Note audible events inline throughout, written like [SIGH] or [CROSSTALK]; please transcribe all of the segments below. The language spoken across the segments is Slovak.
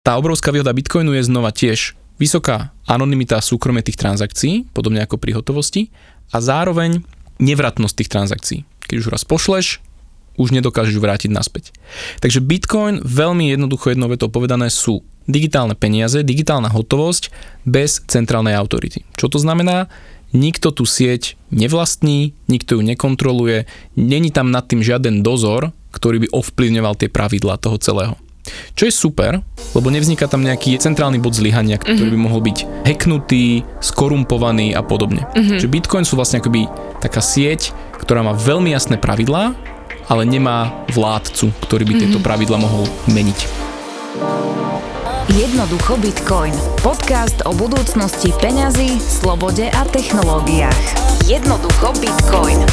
Tá obrovská výhoda Bitcoinu je znova tiež vysoká anonymita a súkromie tých transakcií, podobne ako pri hotovosti, a zároveň nevratnosť tých transakcií. Keď už raz pošleš, už nedokážeš vrátiť naspäť. Takže Bitcoin, veľmi jednoducho jednou povedané, sú digitálne peniaze, digitálna hotovosť bez centrálnej autority. Čo to znamená? Nikto tú sieť nevlastní, nikto ju nekontroluje, není tam nad tým žiaden dozor, ktorý by ovplyvňoval tie pravidlá toho celého. Čo je super, lebo nevzniká tam nejaký centrálny bod zlyhania, ktorý mm-hmm. by mohol byť hacknutý, skorumpovaný a podobne. Mm-hmm. Čiže Bitcoin sú vlastne akoby taká sieť, ktorá má veľmi jasné pravidlá, ale nemá vládcu, ktorý by mm-hmm. tieto pravidla mohol meniť. Jednoducho Bitcoin. Podcast o budúcnosti peňazí, slobode a technológiách. Jednoducho Bitcoin.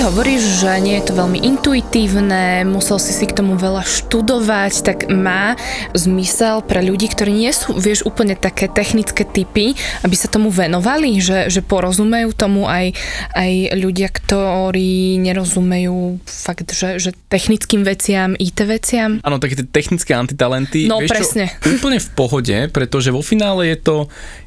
Ty hovoríš, že nie je to veľmi intuitívne, musel si si k tomu veľa študovať, tak má zmysel pre ľudí, ktorí nie sú, vieš, úplne také technické typy, aby sa tomu venovali, že, že porozumejú tomu aj, aj ľudia, ktorí nerozumejú fakt, že, že technickým veciam, IT veciam. Áno, také tie technické antitalenty. No, vieš presne. Čo, úplne v pohode, pretože vo finále je to,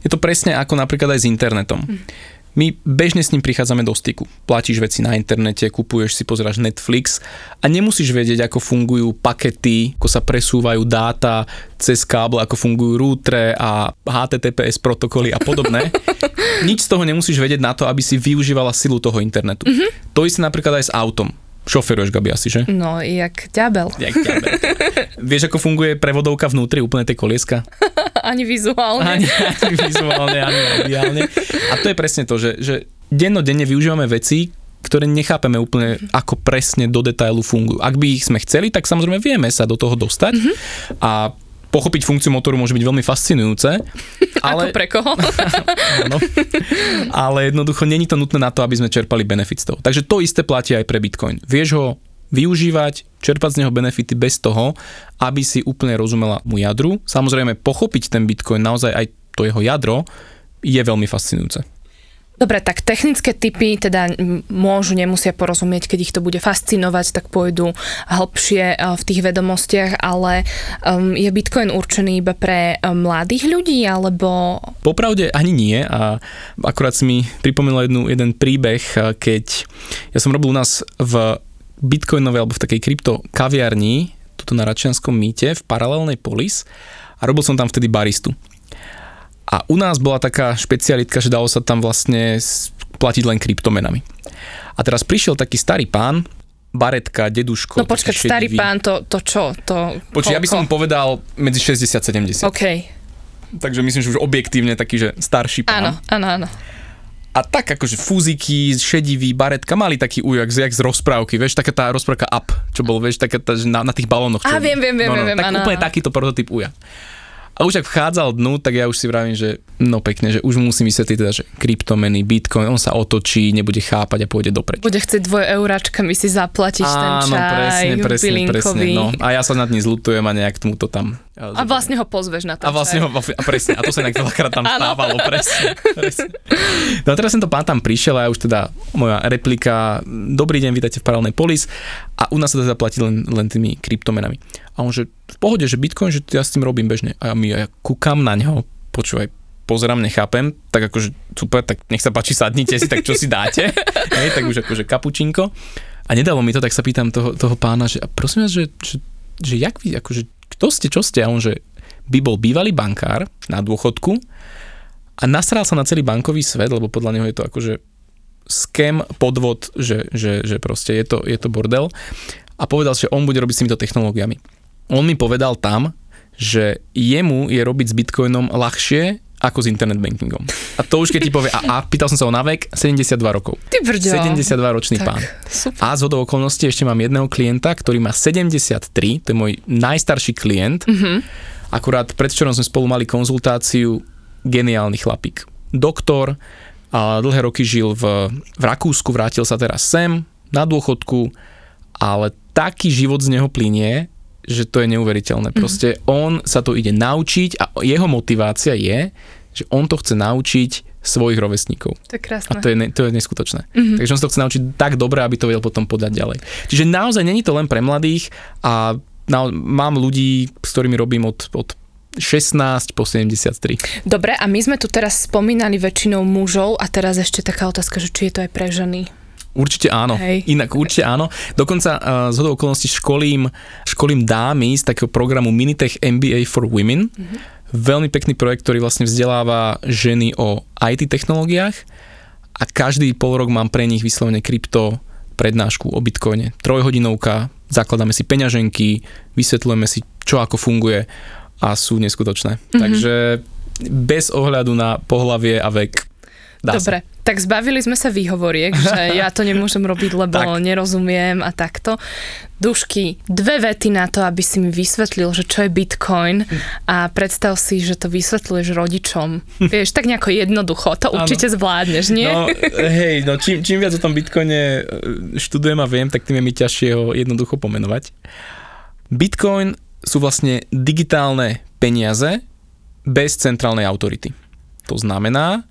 je to presne ako napríklad aj s internetom. Hm my bežne s ním prichádzame do styku. Platíš veci na internete, kupuješ si, pozeráš Netflix a nemusíš vedieť, ako fungujú pakety, ako sa presúvajú dáta cez káble, ako fungujú rútre a HTTPS protokoly a podobné. [LAUGHS] Nič z toho nemusíš vedieť na to, aby si využívala silu toho internetu. Mm-hmm. To isté napríklad aj s autom. Šoferuješ, Gabi, asi, že? No, jak ďabel. Jak ďabel. [LAUGHS] Vieš, ako funguje prevodovka vnútri, úplne tie kolieska? [LAUGHS] ani vizuálne. Ani, ani vizuálne, ani audiálne. A to je presne to, že, že dennodenne využívame veci, ktoré nechápeme úplne, ako presne do detailu fungujú. Ak by ich sme chceli, tak samozrejme vieme sa do toho dostať mm-hmm. a pochopiť funkciu motoru môže byť veľmi fascinujúce. [LAUGHS] Ale... Ako pre koho? [LAUGHS] áno. Ale jednoducho není to nutné na to, aby sme čerpali benefit z toho. Takže to isté platí aj pre Bitcoin. Vieš ho využívať, čerpať z neho benefity bez toho, aby si úplne rozumela mu jadru. Samozrejme, pochopiť ten Bitcoin, naozaj aj to jeho jadro, je veľmi fascinujúce. Dobre, tak technické typy teda môžu, nemusia porozumieť, keď ich to bude fascinovať, tak pôjdu hlbšie v tých vedomostiach, ale um, je Bitcoin určený iba pre um, mladých ľudí, alebo... Popravde ani nie a akurát si mi pripomínal jednu, jeden príbeh, keď ja som robil u nás v bitcoinovej alebo v takej krypto kaviarni, tuto na Račianskom mýte, v paralelnej polis a robil som tam vtedy baristu. A u nás bola taká špecialitka, že dalo sa tam vlastne platiť len kryptomenami. A teraz prišiel taký starý pán, baretka, deduško. No počkať, starý pán, to, to čo? To, Počkaj, ja by som povedal medzi 60 a 70. OK. Takže myslím, že už objektívne taký, že starší pán. Áno, áno, áno. A tak akože fúziky, šedivý, baretka, mali taký ujak jak z rozprávky, vieš, taká tá rozprávka up, čo bol, vieš, taká tá, na, na tých balónoch. A viem, viem, viem, no, no, viem, tak áno. úplne takýto prototyp ujak. A už ak vchádzal dnu, tak ja už si vravím, že no pekne, že už musím vysvetliť teda, že kryptomeny, bitcoin, on sa otočí, nebude chápať a pôjde dopreč. Bude chcieť dvoj euráčkami si zaplatiť Áno, ten čaj, presne, presne, presne, no. A ja sa nad ním zlutujem a nejak tomu to tam a vlastne ho pozveš na to. A vlastne ho, a presne, a to sa nejak veľakrát tam [LAUGHS] stávalo, presne, presne. No a teraz tento pán tam prišiel a už teda moja replika, dobrý deň, vítajte v paralelnej polis a u nás sa teda platí len, len tými kryptomenami. A on že v pohode, že Bitcoin, že ja s tým robím bežne. A ja mi ja kúkam na neho, počúvaj, pozerám, nechápem, tak akože super, tak nech sa páči, sadnite si, tak čo si dáte, [LAUGHS] hej, tak už akože kapučinko. A nedalo mi to, tak sa pýtam toho, toho pána, že a prosím vás, že, že, že jak vy, akože kto ste, čo ste? A on, že by bol bývalý bankár na dôchodku a nasral sa na celý bankový svet, lebo podľa neho je to akože scam, podvod, že, že, že proste je to, je to bordel a povedal, že on bude robiť s týmito technológiami. On mi povedal tam, že jemu je robiť s Bitcoinom ľahšie ako s internet bankingom. A to už keď ti povie, a, a pýtal som sa o navek, 72 rokov. Ty brďo. 72 ročný tak, pán. Super. A z hodou okolností ešte mám jedného klienta, ktorý má 73, to je môj najstarší klient. Mm-hmm. Akurát predvčerom sme spolu mali konzultáciu, geniálny chlapík. Doktor, a dlhé roky žil v, v Rakúsku, vrátil sa teraz sem, na dôchodku, ale taký život z neho plinie, že to je neuveriteľné. Mhm. Proste mm. on sa to ide naučiť a jeho motivácia je, že on to chce naučiť svojich rovesníkov. To je krásne. A to je, to je neskutočné. Mm-hmm. Takže on sa to chce naučiť tak dobre, aby to vedel potom podať ďalej. Čiže naozaj není to len pre mladých a na, mám ľudí, s ktorými robím od, od 16 po 73. Dobre, a my sme tu teraz spomínali väčšinou mužov a teraz ešte taká otázka, že či je to aj pre ženy. Určite áno. Hej. Inak určite áno. Dokonca uh, z hodou okolností školím, školím dámy z takého programu Minitech MBA for Women. Mm-hmm. Veľmi pekný projekt, ktorý vlastne vzdeláva ženy o IT technológiách a každý pol rok mám pre nich vyslovene krypto prednášku o Bitcoine. Trojhodinovka, zakladáme si peňaženky, vysvetľujeme si, čo ako funguje a sú neskutočné. Mm-hmm. Takže bez ohľadu na pohlavie a vek Dá Dobre, sa. Tak zbavili sme sa výhovoriek, že [LAUGHS] ja to nemôžem robiť, lebo tak. nerozumiem a takto. Dušky, dve vety na to, aby si mi vysvetlil, že čo je Bitcoin a predstav si, že to vysvetľuješ rodičom. [LAUGHS] Vieš, tak nejako jednoducho, to určite ano. zvládneš, nie? No, [LAUGHS] hej, no čím, čím viac o tom Bitcoine e, študujem a viem, tak tým je mi ťažšie ho jednoducho pomenovať. Bitcoin sú vlastne digitálne peniaze bez centrálnej autority. To znamená,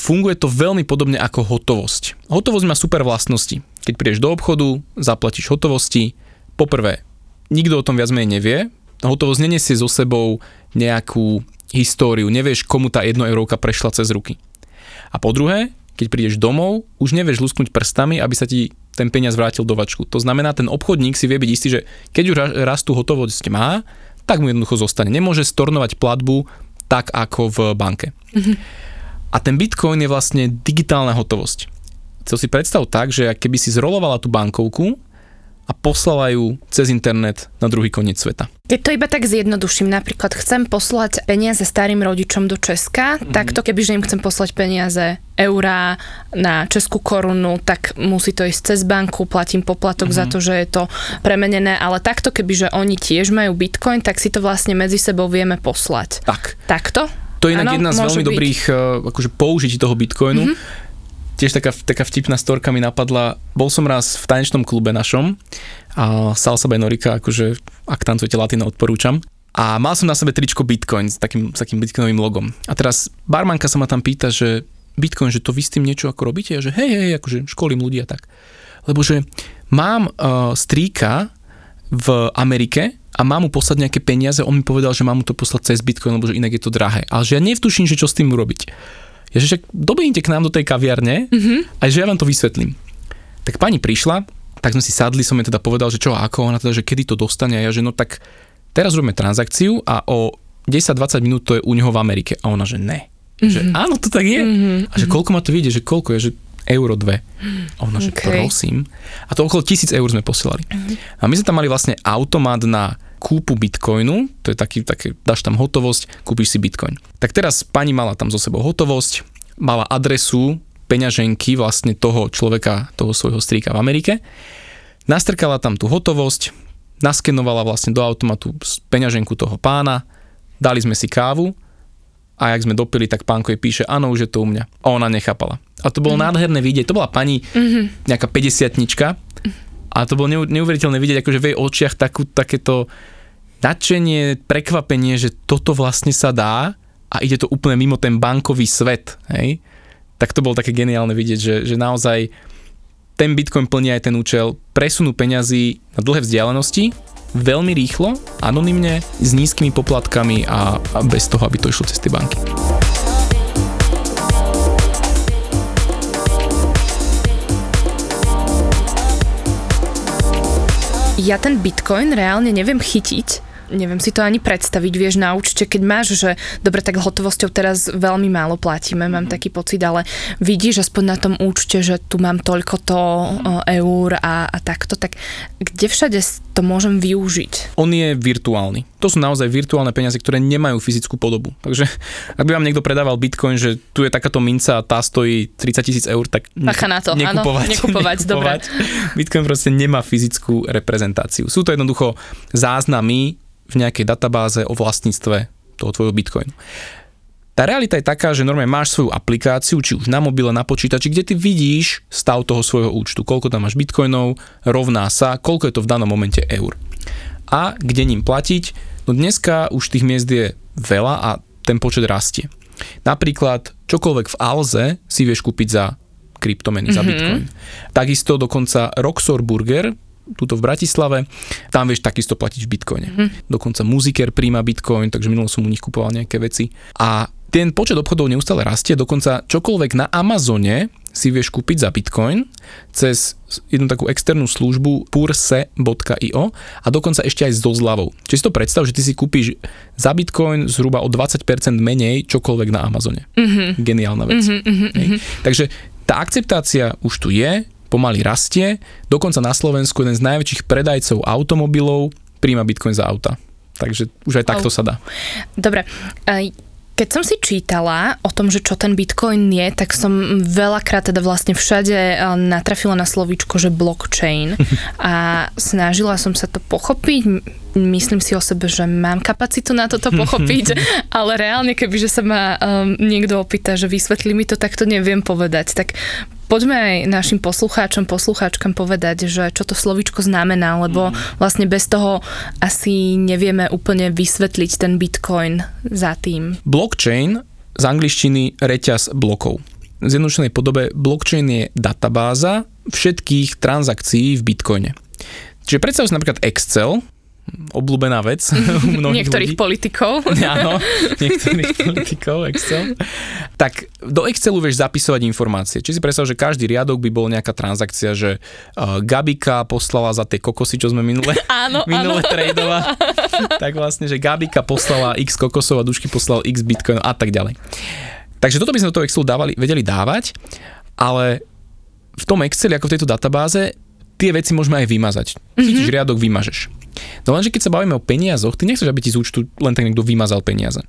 funguje to veľmi podobne ako hotovosť. Hotovosť má super vlastnosti. Keď prídeš do obchodu, zaplatíš hotovosti, poprvé, nikto o tom viac menej nevie, hotovosť nenesie so sebou nejakú históriu, nevieš, komu tá 1 eurovka prešla cez ruky. A po druhé, keď prídeš domov, už nevieš lusknúť prstami, aby sa ti ten peniaz vrátil do vačku. To znamená, ten obchodník si vie byť istý, že keď už raz tú hotovosť má, tak mu jednoducho zostane. Nemôže stornovať platbu tak ako v banke. Mm-hmm. A ten Bitcoin je vlastne digitálna hotovosť. Chcel si predstav tak, že keby si zrolovala tú bankovku a poslala ju cez internet na druhý koniec sveta. Keď to iba tak zjednoduším, napríklad chcem poslať peniaze starým rodičom do Česka, mm-hmm. tak to kebyže im chcem poslať peniaze eurá na českú korunu, tak musí to ísť cez banku, platím poplatok mm-hmm. za to, že je to premenené, ale takto kebyže oni tiež majú bitcoin, tak si to vlastne medzi sebou vieme poslať. Tak. Takto? To je inak ano, jedna z veľmi byť. dobrých eh, akože použití toho bitcoinu. Mm-hmm. Tiež taká, taká vtipná storka mi napadla. Bol som raz v tanečnom klube našom a Salsa by Norika, akože ak tancujete latino, odporúčam. A mal som na sebe tričko Bitcoin s takým, s takým bitcoinovým logom. A teraz barmanka sa ma tam pýta, že Bitcoin, že to vy s tým niečo ako robíte? A že hej, hej, akože školím ľudia tak. Lebo že mám uh, strýka v Amerike a mám mu poslať nejaké peniaze, on mi povedal, že mám mu to poslať cez Bitcoin, lebo že inak je to drahé. Ale že ja nevtuším, že čo s tým urobiť. Ja že však dobíte k nám do tej kaviarne mm-hmm. a že ja vám to vysvetlím. Tak pani prišla, tak sme si sadli, som jej teda povedal, že čo ako, ona teda, že kedy to dostane a ja, že no tak teraz robíme transakciu a o 10-20 minút to je u neho v Amerike. A ona, že ne. Mm-hmm. Že áno, to tak je. Mm-hmm. A že koľko ma to vyjde, že koľko je, že euro dve. A ona, že okay. prosím. A to okolo tisíc eur sme posielali. Mm-hmm. A my sme tam mali vlastne automat na kúpu bitcoinu, to je taký, také, dáš tam hotovosť, kúpiš si bitcoin. Tak teraz pani mala tam so sebou hotovosť, mala adresu peňaženky vlastne toho človeka, toho svojho strýka v Amerike, nastrkala tam tú hotovosť, naskenovala vlastne do automatu peňaženku toho pána, dali sme si kávu a jak sme dopili, tak pánko jej píše, áno, už je to u mňa. A ona nechápala. A to bolo mm. nádherné vidieť. To bola pani, mm-hmm. nejaká 50 a to bolo neuveriteľné vidieť, akože v jej očiach takú, takéto nadšenie, prekvapenie, že toto vlastne sa dá a ide to úplne mimo ten bankový svet, hej? Tak to bolo také geniálne vidieť, že, že naozaj ten Bitcoin plní aj ten účel presunú peňazí na dlhé vzdialenosti, veľmi rýchlo, anonymne, s nízkymi poplatkami a, a bez toho, aby to išlo cez tie banky. Ja ten bitcoin reálne neviem chytiť, neviem si to ani predstaviť, vieš, na účte, keď máš, že dobre, tak hotovosťou teraz veľmi málo platíme, mám mm-hmm. taký pocit, ale vidíš aspoň na tom účte, že tu mám toľko to eur a, a takto, tak kde všade to môžem využiť? On je virtuálny. To sú naozaj virtuálne peniaze, ktoré nemajú fyzickú podobu. Takže ak by vám niekto predával bitcoin, že tu je takáto minca a tá stojí 30 tisíc eur, tak ne- na to, nekupovať. Áno, nekupovať, [LAUGHS] nekupovať. Bitcoin proste nemá fyzickú reprezentáciu. Sú to jednoducho záznamy v nejakej databáze o vlastníctve toho tvojho bitcoinu. Tá realita je taká, že normálne máš svoju aplikáciu, či už na mobile, na počítači, kde ty vidíš stav toho svojho účtu, koľko tam máš bitcoinov, rovná sa, koľko je to v danom momente eur. A kde ním platiť? No dneska už tých miest je veľa a ten počet rastie. Napríklad čokoľvek v Alze si vieš kúpiť za kryptomeny, mm-hmm. za Bitcoin. Takisto dokonca Roxor Burger, tuto v Bratislave, tam vieš takisto platiť v Bitcoine. Mm-hmm. Dokonca Muziker príjma Bitcoin, takže minulo som u nich kupoval nejaké veci. A ten počet obchodov neustále rastie, dokonca čokoľvek na Amazone si vieš kúpiť za Bitcoin cez jednu takú externú službu purse.io a dokonca ešte aj so zľavou. Čiže si to predstav, že ty si kúpiš za Bitcoin zhruba o 20% menej čokoľvek na Amazone. Mm-hmm. Geniálna vec. Mm-hmm, mm-hmm. Takže tá akceptácia už tu je, pomaly rastie, dokonca na Slovensku jeden z najväčších predajcov automobilov príjma Bitcoin za auta. Takže už aj takto sa dá. Dobre, keď som si čítala o tom, že čo ten Bitcoin je, tak som veľakrát teda vlastne všade eh, natrafila na slovíčko, že blockchain [LAUGHS] a snažila som sa to pochopiť. Myslím si o sebe, že mám kapacitu na toto pochopiť, [LAUGHS] ale reálne, kebyže sa ma um, niekto opýta, že vysvetlí mi to, tak to neviem povedať. Tak poďme aj našim poslucháčom, poslucháčkam povedať, že čo to slovíčko znamená, lebo mm. vlastne bez toho asi nevieme úplne vysvetliť ten Bitcoin za tým. Blockchain z angličtiny reťaz blokov. V zjednodušenej podobe blockchain je databáza všetkých transakcií v Bitcoine. Čiže predstav si napríklad Excel, obľúbená vec [LAUGHS] u mnohých Niektorých ľudí. politikov. [LAUGHS] Áno, niektorých politikov Excel. Tak do Excelu vieš zapisovať informácie. Či si predstav, že každý riadok by bol nejaká transakcia, že uh, Gabika poslala za tie kokosy, čo sme minule, [LAUGHS] áno, minule tradova. tak vlastne, že Gabika poslala x kokosov a Dušky poslal x bitcoin a tak ďalej. Takže toto by sme do toho Excelu dávali, vedeli dávať, ale v tom Exceli, ako v tejto databáze, tie veci môžeme aj vymazať. Chytíš mm-hmm. riadok, vymažeš. No lenže keď sa bavíme o peniazoch, ty nechceš, aby ti z účtu len tak niekto vymazal peniaze.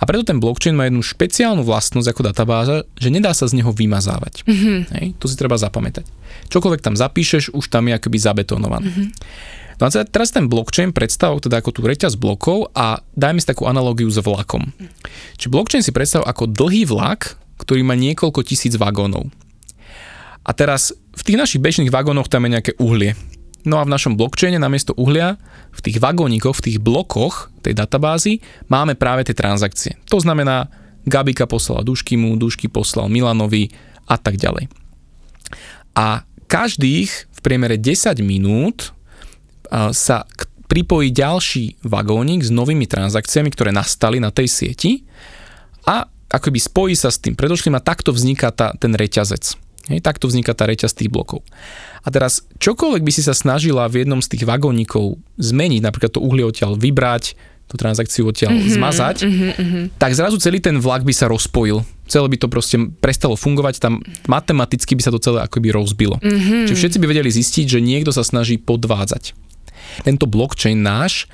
A preto ten blockchain má jednu špeciálnu vlastnosť ako databáza, že nedá sa z neho vymazávať. Mm-hmm. Hej, to si treba zapamätať. Čokoľvek tam zapíšeš, už tam je akoby zabetonované. Mm-hmm. No a teraz ten blockchain predstav teda ako tú reťaz blokov a dajme si takú analogiu s vlakom. Či blockchain si predstav ako dlhý vlak, ktorý má niekoľko tisíc vagónov. A teraz v tých našich bežných vagónoch tam je nejaké uhlie. No a v našom blockchaine namiesto uhlia v tých vagónikoch, v tých blokoch tej databázy máme práve tie transakcie. To znamená, Gabika poslala Duškimu, Dušky poslal Milanovi a tak ďalej. A každých v priemere 10 minút sa pripojí ďalší vagónik s novými transakciami, ktoré nastali na tej sieti a akoby spojí sa s tým predošlým a takto vzniká tá, ten reťazec. Hej, takto vzniká tá reťaz tých blokov. A teraz čokoľvek by si sa snažila v jednom z tých vagónikov zmeniť, napríklad to uhlie odtiaľ vybrať, tú transakciu odtiaľ mm-hmm, zmazať, mm-hmm. tak zrazu celý ten vlak by sa rozpojil. Celé by to proste prestalo fungovať, tam matematicky by sa to celé akoby rozbilo. Mm-hmm. Čiže všetci by vedeli zistiť, že niekto sa snaží podvádzať. Tento blockchain náš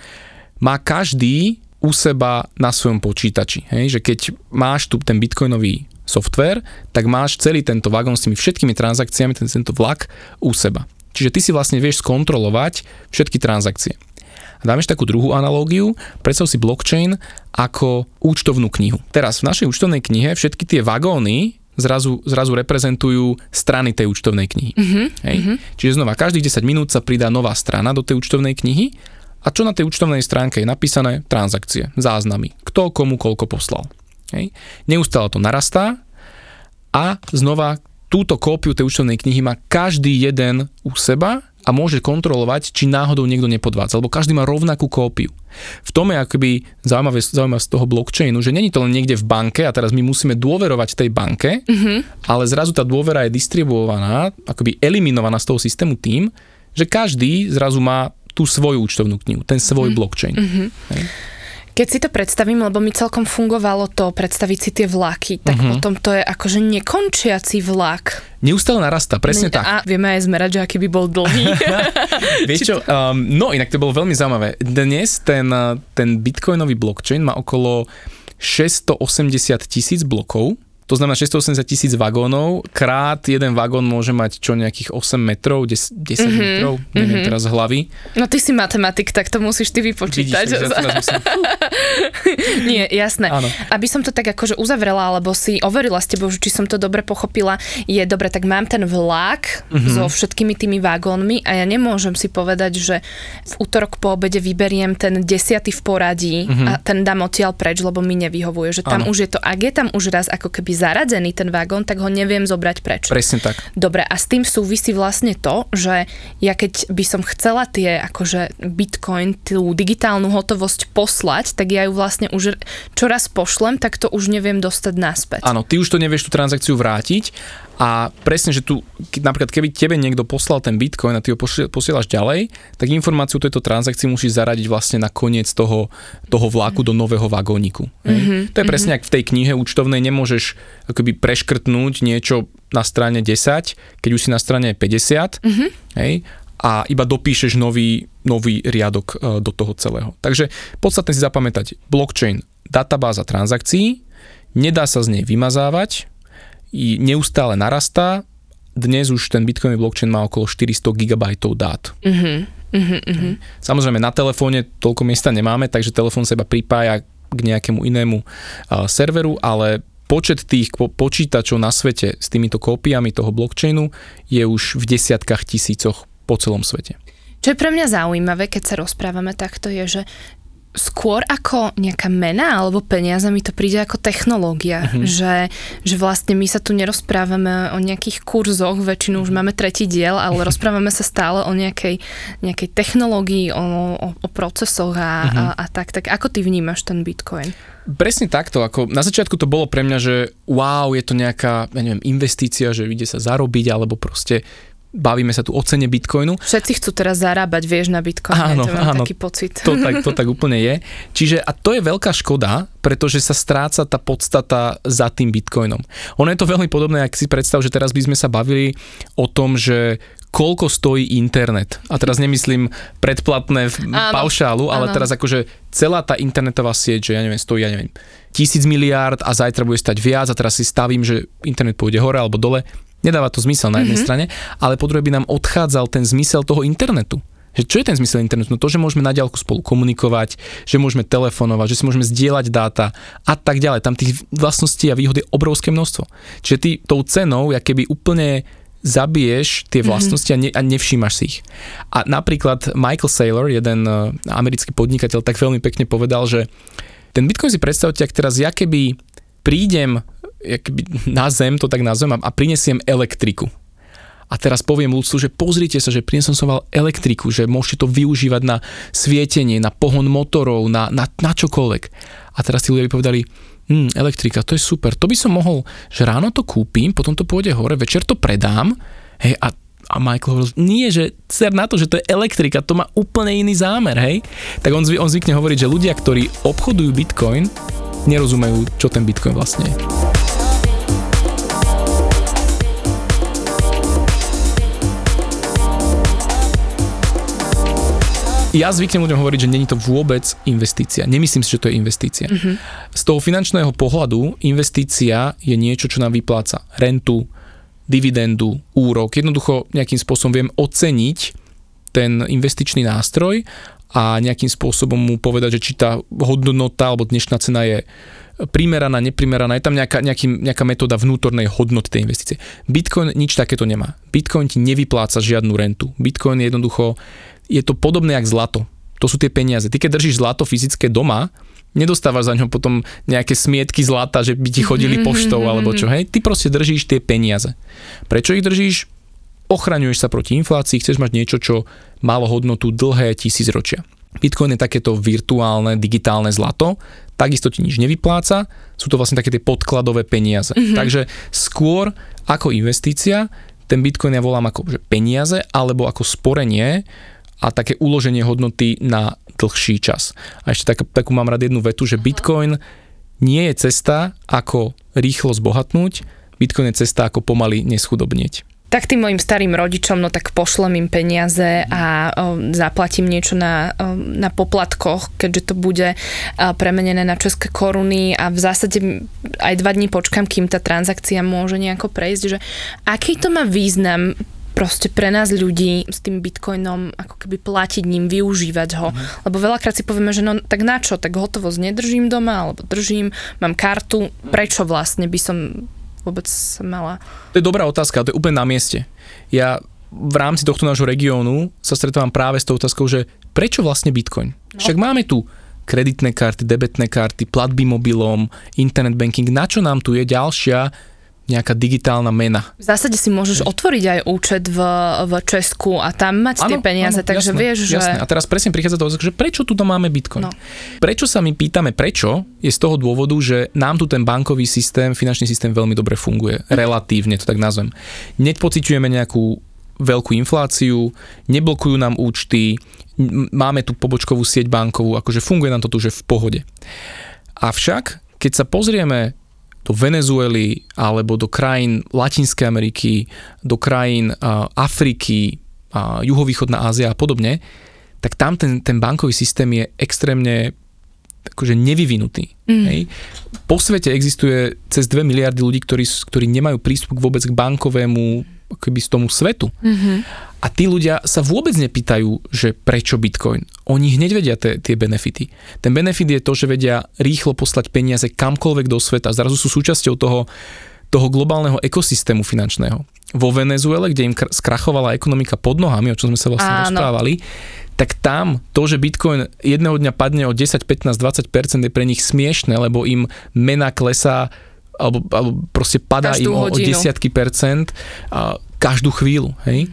má každý u seba na svojom počítači. Hej? Že keď máš tu ten bitcoinový software, tak máš celý tento vagón s tými všetkými transakciami, ten, tento vlak u seba. Čiže ty si vlastne vieš skontrolovať všetky transakcie. A dáme takú druhú analógiu, predstav si blockchain ako účtovnú knihu. Teraz v našej účtovnej knihe všetky tie vagóny zrazu, zrazu reprezentujú strany tej účtovnej knihy. Mm-hmm. Hej? Mm-hmm. Čiže znova, každých 10 minút sa pridá nová strana do tej účtovnej knihy a čo na tej účtovnej stránke je napísané? Transakcie, záznamy, kto komu koľko poslal. Hej. Neustále to narastá a znova túto kópiu tej účtovnej knihy má každý jeden u seba a môže kontrolovať, či náhodou niekto nepodvádza, lebo každý má rovnakú kópiu. V tom je akoby zaujímavé, zaujímavé z toho blockchainu, že není to len niekde v banke a teraz my musíme dôverovať tej banke, mm-hmm. ale zrazu tá dôvera je distribuovaná, akoby eliminovaná z toho systému tým, že každý zrazu má tú svoju účtovnú knihu, ten svoj mm-hmm. blockchain. Mm-hmm. Keď si to predstavím, lebo mi celkom fungovalo to predstaviť si tie vlaky, tak uh-huh. potom to je akože nekončiaci vlak. Neustále narastá, presne ne, tak. A vieme aj zmerať, že aký by bol dlhý. [LAUGHS] Vieš čo, um, no inak to bolo veľmi zaujímavé. Dnes ten, ten bitcoinový blockchain má okolo 680 tisíc blokov To znamená 680 tisíc vagónov, krát jeden vagón môže mať čo nejakých 8 metrov, 10, 10 mm-hmm. metrov, neviem mm-hmm. teraz z hlavy. No ty si matematik, tak to musíš ty vypočítať. Vidíš, ja musím... [LAUGHS] Nie, jasné. Áno. Aby som to tak akože uzavrela, alebo si overila s tebou, či som to dobre pochopila, je dobre, tak mám ten vlak mm-hmm. so všetkými tými vagónmi a ja nemôžem si povedať, že v útorok po obede vyberiem ten desiatý v poradí mm-hmm. a ten dám odtiaľ preč, lebo mi nevyhovuje, že tam ano. už je to, ak je tam už raz ako keby zaradzený ten vagón, tak ho neviem zobrať preč. Presne tak. Dobre, a s tým súvisí vlastne to, že ja keď by som chcela tie akože bitcoin, tú digitálnu hotovosť poslať, tak ja ju vlastne už čoraz pošlem, tak to už neviem dostať naspäť. Áno, ty už to nevieš tú transakciu vrátiť a presne, že tu, napríklad keby tebe niekto poslal ten bitcoin a ty ho posielaš ďalej, tak informáciu o tejto transakcii musíš zaradiť vlastne na koniec toho, toho vlaku do nového vagóniku. Mm-hmm, to je presne mm-hmm. ak v tej knihe účtovnej nemôžeš akoby preškrtnúť niečo na strane 10, keď už si na strane 50, mm-hmm. hej, a iba dopíšeš nový, nový riadok e, do toho celého. Takže podstatné si zapamätať, blockchain, databáza transakcií, nedá sa z nej vymazávať, neustále narastá. Dnes už ten bitcoinový blockchain má okolo 400 GB dát. Uh-huh. Uh-huh, uh-huh. Samozrejme na telefóne toľko miesta nemáme, takže telefón sa iba pripája k nejakému inému uh, serveru, ale počet tých po- počítačov na svete s týmito kópiami toho blockchainu je už v desiatkách tisícoch po celom svete. Čo je pre mňa zaujímavé, keď sa rozprávame takto, je, že skôr ako nejaká mena alebo peniaze mi to príde ako technológia, mm-hmm. že, že vlastne my sa tu nerozprávame o nejakých kurzoch, väčšinou už máme tretí diel, ale [LAUGHS] rozprávame sa stále o nejakej, nejakej technológii, o, o, o procesoch a, mm-hmm. a, a tak. Tak ako ty vnímaš ten Bitcoin? Presne takto, ako na začiatku to bolo pre mňa, že wow, je to nejaká, ja neviem, investícia, že ide sa zarobiť, alebo proste bavíme sa tu o cene bitcoinu. Všetci chcú teraz zarábať, vieš, na bitcoine, áno, to mám áno, taký pocit. To tak, to tak úplne je. Čiže a to je veľká škoda, pretože sa stráca tá podstata za tým bitcoinom. Ono je to veľmi podobné, ak si predstav, že teraz by sme sa bavili o tom, že koľko stojí internet. A teraz nemyslím predplatné v áno, paušálu, ale áno. teraz akože celá tá internetová sieť, že ja neviem, stojí, ja neviem, tisíc miliárd a zajtra bude stať viac a teraz si stavím, že internet pôjde hore alebo dole. Nedáva to zmysel na jednej mm-hmm. strane, ale po druhé by nám odchádzal ten zmysel toho internetu. Že čo je ten zmysel internetu? No to, že môžeme na diálku spolu komunikovať, že môžeme telefonovať, že si môžeme zdieľať dáta a tak ďalej. Tam tých vlastností a výhod je obrovské množstvo. Čiže ty tou cenou, ja keby úplne zabiješ tie mhm. vlastnosti mm-hmm. a, ne, a nevšímaš si ich. A napríklad Michael Saylor, jeden uh, americký podnikateľ, tak veľmi pekne povedal, že ten Bitcoin si predstavte, ak teraz ja keby prídem na zem, to tak nazvem, a prinesiem elektriku. A teraz poviem ľudstvu, že pozrite sa, že prinesol som vám elektriku, že môžete to využívať na svietenie, na pohon motorov, na, na, na čokoľvek. A teraz tí ľudia by povedali, hm, elektrika, to je super, to by som mohol, že ráno to kúpim, potom to pôjde hore, večer to predám, hej, a a Michael hovoril, nie, že ser na to, že to je elektrika, to má úplne iný zámer, hej. Tak on, on zvykne hovoriť, že ľudia, ktorí obchodujú Bitcoin, nerozumejú, čo ten Bitcoin vlastne je. Ja zvyknem ľuďom hovoriť, že není to vôbec investícia. Nemyslím si, že to je investícia. Mm-hmm. Z toho finančného pohľadu investícia je niečo, čo nám vypláca rentu, dividendu, úrok. Jednoducho nejakým spôsobom viem oceniť ten investičný nástroj a nejakým spôsobom mu povedať, že či tá hodnota alebo dnešná cena je primeraná, neprimeraná, je tam nejaká, nejaký, nejaká metóda vnútornej hodnoty tej investície. Bitcoin nič takéto nemá. Bitcoin ti nevypláca žiadnu rentu. Bitcoin je jednoducho, je to podobné jak zlato. To sú tie peniaze. Ty keď držíš zlato fyzické doma, nedostávaš za ňo potom nejaké smietky zlata, že by ti chodili poštou alebo čo, hej? Ty proste držíš tie peniaze. Prečo ich držíš? Ochraňuješ sa proti inflácii, chceš mať niečo, čo malo hodnotu dlhé tisícročia. Bitcoin je takéto virtuálne, digitálne zlato, takisto ti nič nevypláca, sú to vlastne také tie podkladové peniaze. Mm-hmm. Takže skôr ako investícia, ten Bitcoin ja volám ako že peniaze, alebo ako sporenie a také uloženie hodnoty na dlhší čas. A ešte tak, takú mám rád jednu vetu, že Bitcoin nie je cesta, ako rýchlo zbohatnúť, Bitcoin je cesta, ako pomaly neschudobnieť. tak tým mojim starým rodičom, no tak pošlem im peniaze a o, zaplatím niečo na, o, na poplatkoch, keďže to bude o, premenené na české koruny a v zásade aj dva dní počkam, kým tá transakcia môže nejako prejsť, že aký to má význam proste pre nás ľudí s tým bitcoinom ako keby platiť ním, využívať ho. Mm. Lebo veľakrát si povieme, že no tak na čo, tak hotovosť nedržím doma, alebo držím, mám kartu, prečo vlastne by som vôbec mala? To je dobrá otázka, to je úplne na mieste. Ja v rámci tohto nášho regiónu sa stretávam práve s tou otázkou, že prečo vlastne Bitcoin? No. Však máme tu kreditné karty, debetné karty, platby mobilom, internet banking. Na čo nám tu je ďalšia nejaká digitálna mena. V zásade si môžeš otvoriť aj účet v, v Česku a tam mať ano, tie peniaze, ano, takže jasné, vieš, že... Jasné. A teraz presne prichádza to, že prečo tu máme Bitcoin? No. Prečo sa my pýtame prečo, je z toho dôvodu, že nám tu ten bankový systém, finančný systém veľmi dobre funguje. Mhm. Relatívne, to tak nazvem. Nepociťujeme nejakú veľkú infláciu, neblokujú nám účty, máme tu pobočkovú sieť bankovú, akože funguje nám to tu, že v pohode. Avšak, keď sa pozrieme do Venezuely alebo do krajín Latinskej Ameriky, do krajín Afriky, uh, juhovýchodná Ázia a podobne, tak tam ten, ten bankový systém je extrémne akože nevyvinutý. Mm. Hej. Po svete existuje cez 2 miliardy ľudí, ktorí, ktorí nemajú prístup vôbec k bankovému keby z tomu svetu. Mm-hmm. A tí ľudia sa vôbec nepýtajú, že prečo Bitcoin. Oni hneď vedia tie, tie benefity. Ten benefit je to, že vedia rýchlo poslať peniaze kamkoľvek do sveta. Zrazu sú súčasťou toho, toho globálneho ekosystému finančného. Vo Venezuele, kde im skrachovala ekonomika pod nohami, o čom sme sa vlastne Áno. rozprávali, tak tam to, že Bitcoin jedného dňa padne o 10, 15, 20% je pre nich smiešne, lebo im mena klesá alebo, alebo proste padá každú im o, o desiatky percent a každú chvíľu. Hej?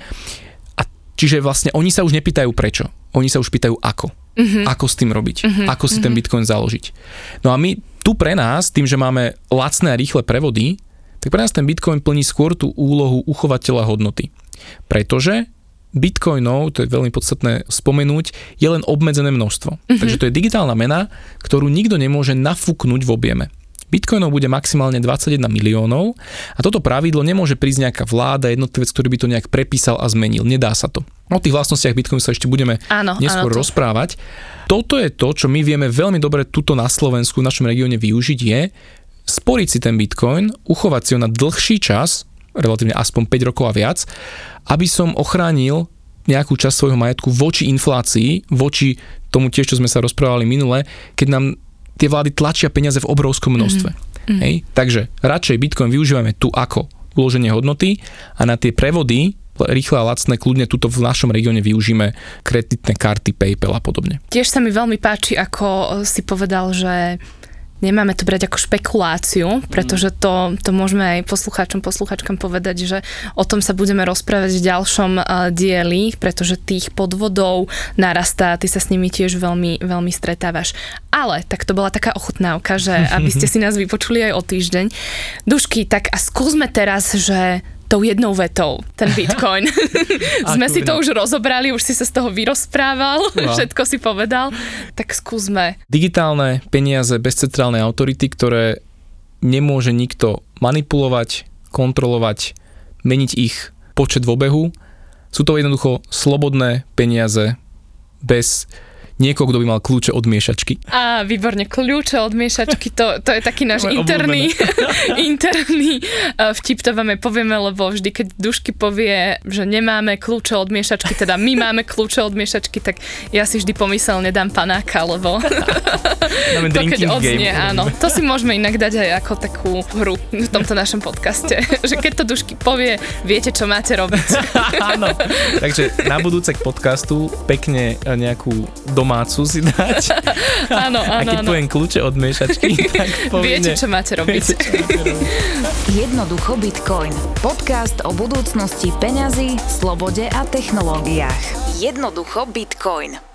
A čiže vlastne oni sa už nepýtajú prečo, oni sa už pýtajú ako. Uh-huh. Ako s tým robiť, uh-huh. ako si uh-huh. ten mhm. Bitcoin založiť. No a my tu pre nás, tým, že máme lacné a rýchle prevody, tak pre nás ten Bitcoin plní skôr tú úlohu uchovateľa hodnoty. Pretože bitcoinov, to je veľmi podstatné spomenúť, je len obmedzené množstvo. Uh-huh. Takže to je digitálna mena, ktorú nikto nemôže nafúknuť v objeme. Bitcoinov bude maximálne 21 miliónov a toto pravidlo nemôže prísť nejaká vláda, jednotlivec, ktorý by to nejak prepísal a zmenil. Nedá sa to. O tých vlastnostiach Bitcoinu sa ešte budeme áno, neskôr áno, to. rozprávať. Toto je to, čo my vieme veľmi dobre tuto na Slovensku, v našom regióne využiť, je sporiť si ten Bitcoin, uchovať si ho na dlhší čas, relatívne aspoň 5 rokov a viac, aby som ochránil nejakú časť svojho majetku voči inflácii, voči tomu tiež, čo sme sa rozprávali minule, keď nám tie vlády tlačia peniaze v obrovskom množstve. Mm-hmm. Hej? Takže radšej Bitcoin využívame tu ako uloženie hodnoty a na tie prevody rýchle a lacné, kľudne tuto v našom regióne využíme kreditné karty, PayPal a podobne. Tiež sa mi veľmi páči, ako si povedal, že nemáme to brať ako špekuláciu, pretože to, to môžeme aj poslucháčom, poslucháčkam povedať, že o tom sa budeme rozprávať v ďalšom uh, dieli, pretože tých podvodov narastá, ty sa s nimi tiež veľmi, veľmi stretávaš. Ale tak to bola taká ochutnávka, že aby ste si [LAUGHS] nás vypočuli aj o týždeň. Dušky, tak a skúsme teraz, že tou jednou vetou, ten [LAUGHS] Bitcoin. Sme si to už rozobrali, už si sa z toho vyrozprával, no. [LAUGHS] všetko si povedal, tak skúsme. Digitálne peniaze bez centrálnej autority, ktoré nemôže nikto manipulovať, kontrolovať, meniť ich počet v obehu. Sú to jednoducho slobodné peniaze bez niekoho, kto by mal kľúče od miešačky. Á, výborne, kľúče od miešačky, to, to je taký náš interný, [LAUGHS] interný uh, vtip, to vám povieme, lebo vždy, keď Dušky povie, že nemáme kľúče od miešačky, teda my máme kľúče od miešačky, tak ja si vždy pomyslel, nedám panáka, lebo [LAUGHS] to keď odznie, game. áno. To si môžeme inak dať aj ako takú hru v tomto našom podcaste, [LAUGHS] že keď to Dušky povie, viete, čo máte robiť. áno, takže na budúce k podcastu pekne nejakú dom domácu si dať. [LAUGHS] áno, áno. A keď áno. poviem kľúče od miešačky, [LAUGHS] tak poviem... Viete, čo máte robiť. Viete, čo máte robiť. Jednoducho Bitcoin. Podcast o budúcnosti peňazí, slobode a technológiách. Jednoducho Bitcoin.